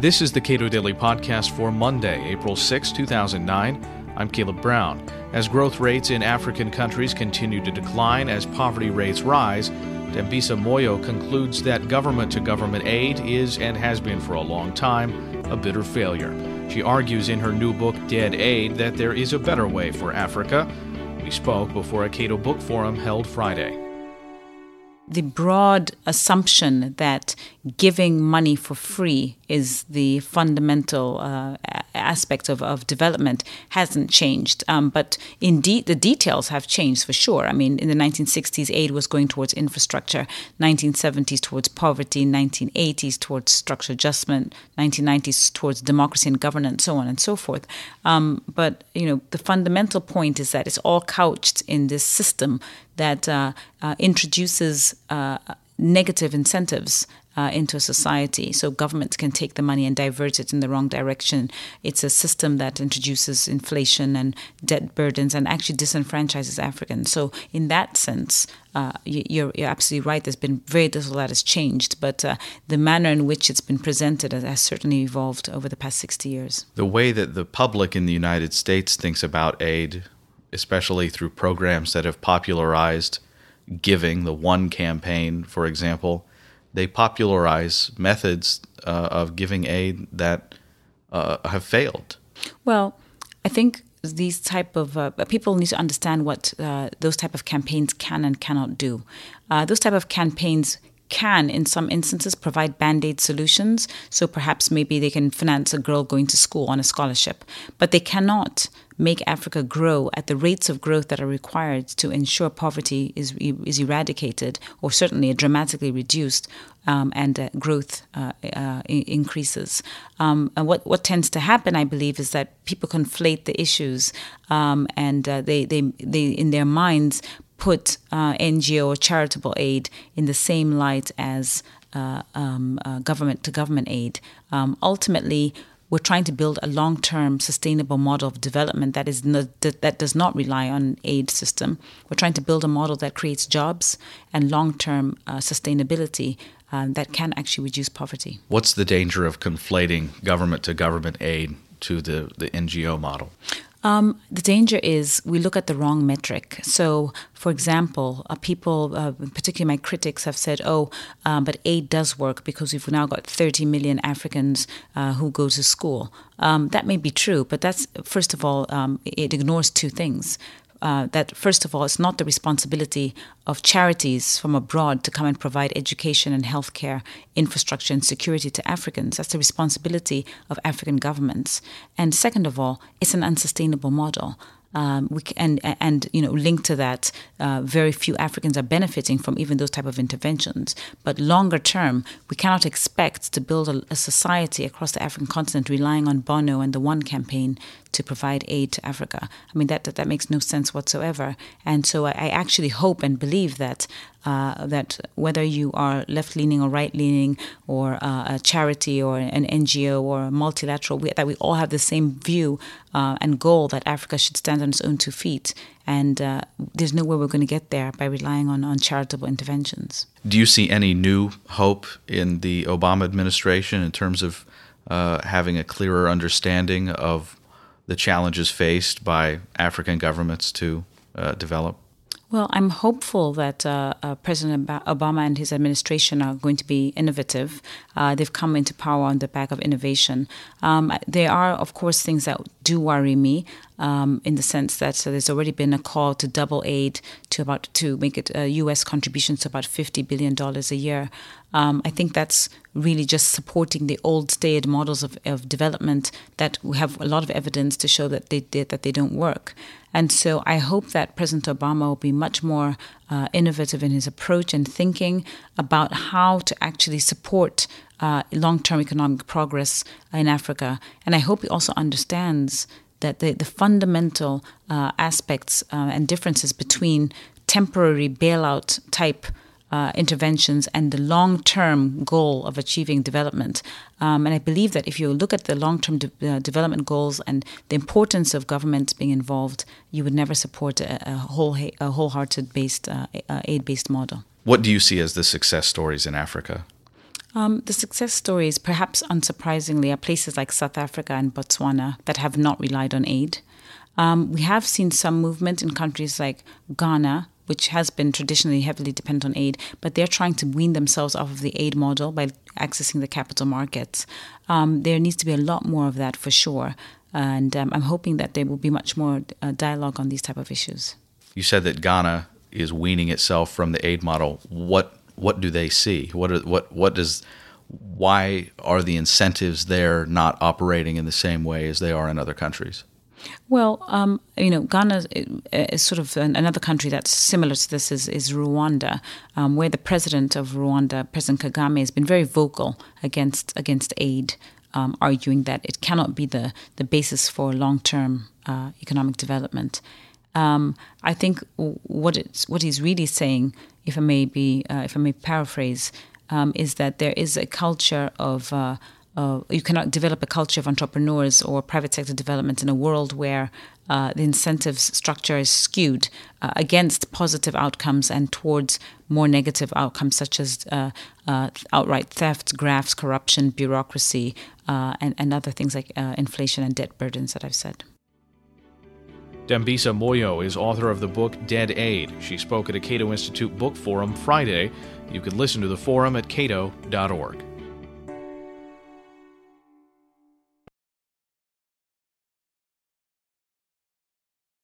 This is the Cato Daily Podcast for Monday, April 6, 2009. I'm Caleb Brown. As growth rates in African countries continue to decline as poverty rates rise, Dambisa Moyo concludes that government to government aid is and has been for a long time a bitter failure. She argues in her new book, Dead Aid, that there is a better way for Africa. We spoke before a Cato Book Forum held Friday the broad assumption that giving money for free is the fundamental uh, aspect of, of development hasn't changed. Um, but indeed, the details have changed for sure. I mean, in the 1960s, aid was going towards infrastructure, 1970s towards poverty, 1980s towards structural adjustment, 1990s towards democracy and governance, so on and so forth. Um, but, you know, the fundamental point is that it's all couched in this system that uh, uh, introduces uh, negative incentives uh, into a society. So governments can take the money and divert it in the wrong direction. It's a system that introduces inflation and debt burdens and actually disenfranchises Africans. So in that sense, uh, you're, you're, absolutely right. There's been very little that has changed, but uh, the manner in which it's been presented has, has certainly evolved over the past 60 years. The way that the public in the United States thinks about aid especially through programs that have popularized giving, the one campaign, for example, they popularize methods uh, of giving aid that uh, have failed. Well, I think these type of uh, people need to understand what uh, those type of campaigns can and cannot do. Uh, those type of campaigns can, in some instances, provide band aid solutions. So perhaps maybe they can finance a girl going to school on a scholarship, but they cannot make Africa grow at the rates of growth that are required to ensure poverty is, is eradicated or certainly dramatically reduced um, and uh, growth uh, uh, increases. Um, and what, what tends to happen, I believe, is that people conflate the issues um, and uh, they, they, they, in their minds, put uh, NGO or charitable aid in the same light as uh, um, government to government aid. Um, ultimately, we're trying to build a long-term sustainable model of development that is that, that does not rely on aid system. We're trying to build a model that creates jobs and long-term uh, sustainability um, that can actually reduce poverty. What's the danger of conflating government to government aid to the, the NGO model? Um, the danger is we look at the wrong metric. So, for example, uh, people, uh, particularly my critics, have said, oh, um, but aid does work because we've now got 30 million Africans uh, who go to school. Um, that may be true, but that's, first of all, um, it ignores two things uh, that, first of all, it's not the responsibility of charities from abroad to come and provide education and healthcare, infrastructure, and security to Africans. That's the responsibility of African governments. And second of all, it's an unsustainable model. Um, we can, and and you know linked to that, uh, very few Africans are benefiting from even those type of interventions. But longer term, we cannot expect to build a, a society across the African continent relying on Bono and the One campaign to provide aid to Africa. I mean that that, that makes no sense whatsoever. And so I, I actually hope and believe that uh, that whether you are left leaning or right leaning, or uh, a charity or an NGO or multilateral, we, that we all have the same view uh, and goal that Africa should stand on its own two feet. And uh, there's no way we're going to get there by relying on, on charitable interventions. Do you see any new hope in the Obama administration in terms of uh, having a clearer understanding of the challenges faced by African governments to uh, develop? Well, I'm hopeful that uh, uh, President Obama and his administration are going to be innovative. Uh, they've come into power on the back of innovation. Um, there are, of course, things that do worry me um, in the sense that so there's already been a call to double aid to about to make it U.S. Contributions to about 50 billion dollars a year. Um, I think that's really just supporting the old staid models of, of development that we have a lot of evidence to show that they did that they don't work. And so I hope that President Obama will be much more uh, innovative in his approach and thinking about how to actually support uh, long term economic progress in Africa. And I hope he also understands that the, the fundamental uh, aspects uh, and differences between temporary bailout type uh, interventions and the long term goal of achieving development. Um, and I believe that if you look at the long term de- uh, development goals and the importance of government being involved, you would never support a, a whole a wholehearted based uh, aid based model. What do you see as the success stories in Africa? Um, the success stories, perhaps unsurprisingly, are places like South Africa and Botswana that have not relied on aid. Um, we have seen some movement in countries like Ghana, which has been traditionally heavily dependent on aid, but they're trying to wean themselves off of the aid model by accessing the capital markets. Um, there needs to be a lot more of that for sure, and um, I'm hoping that there will be much more uh, dialogue on these type of issues. You said that Ghana is weaning itself from the aid model. What what do they see? What are, what what does why are the incentives there not operating in the same way as they are in other countries? Well, um, you know, Ghana is sort of another country that's similar to this is, is Rwanda, um, where the president of Rwanda, President Kagame, has been very vocal against against aid, um, arguing that it cannot be the the basis for long term uh, economic development. Um, I think what it's what he's really saying, if I may be, uh, if I may paraphrase, um, is that there is a culture of uh, uh, you cannot develop a culture of entrepreneurs or private sector development in a world where uh, the incentives structure is skewed uh, against positive outcomes and towards more negative outcomes, such as uh, uh, outright theft, grafts, corruption, bureaucracy, uh, and, and other things like inflation and debt burdens that I've said. Dambisa Moyo is author of the book Dead Aid. She spoke at a Cato Institute Book Forum Friday. You can listen to the forum at cato.org.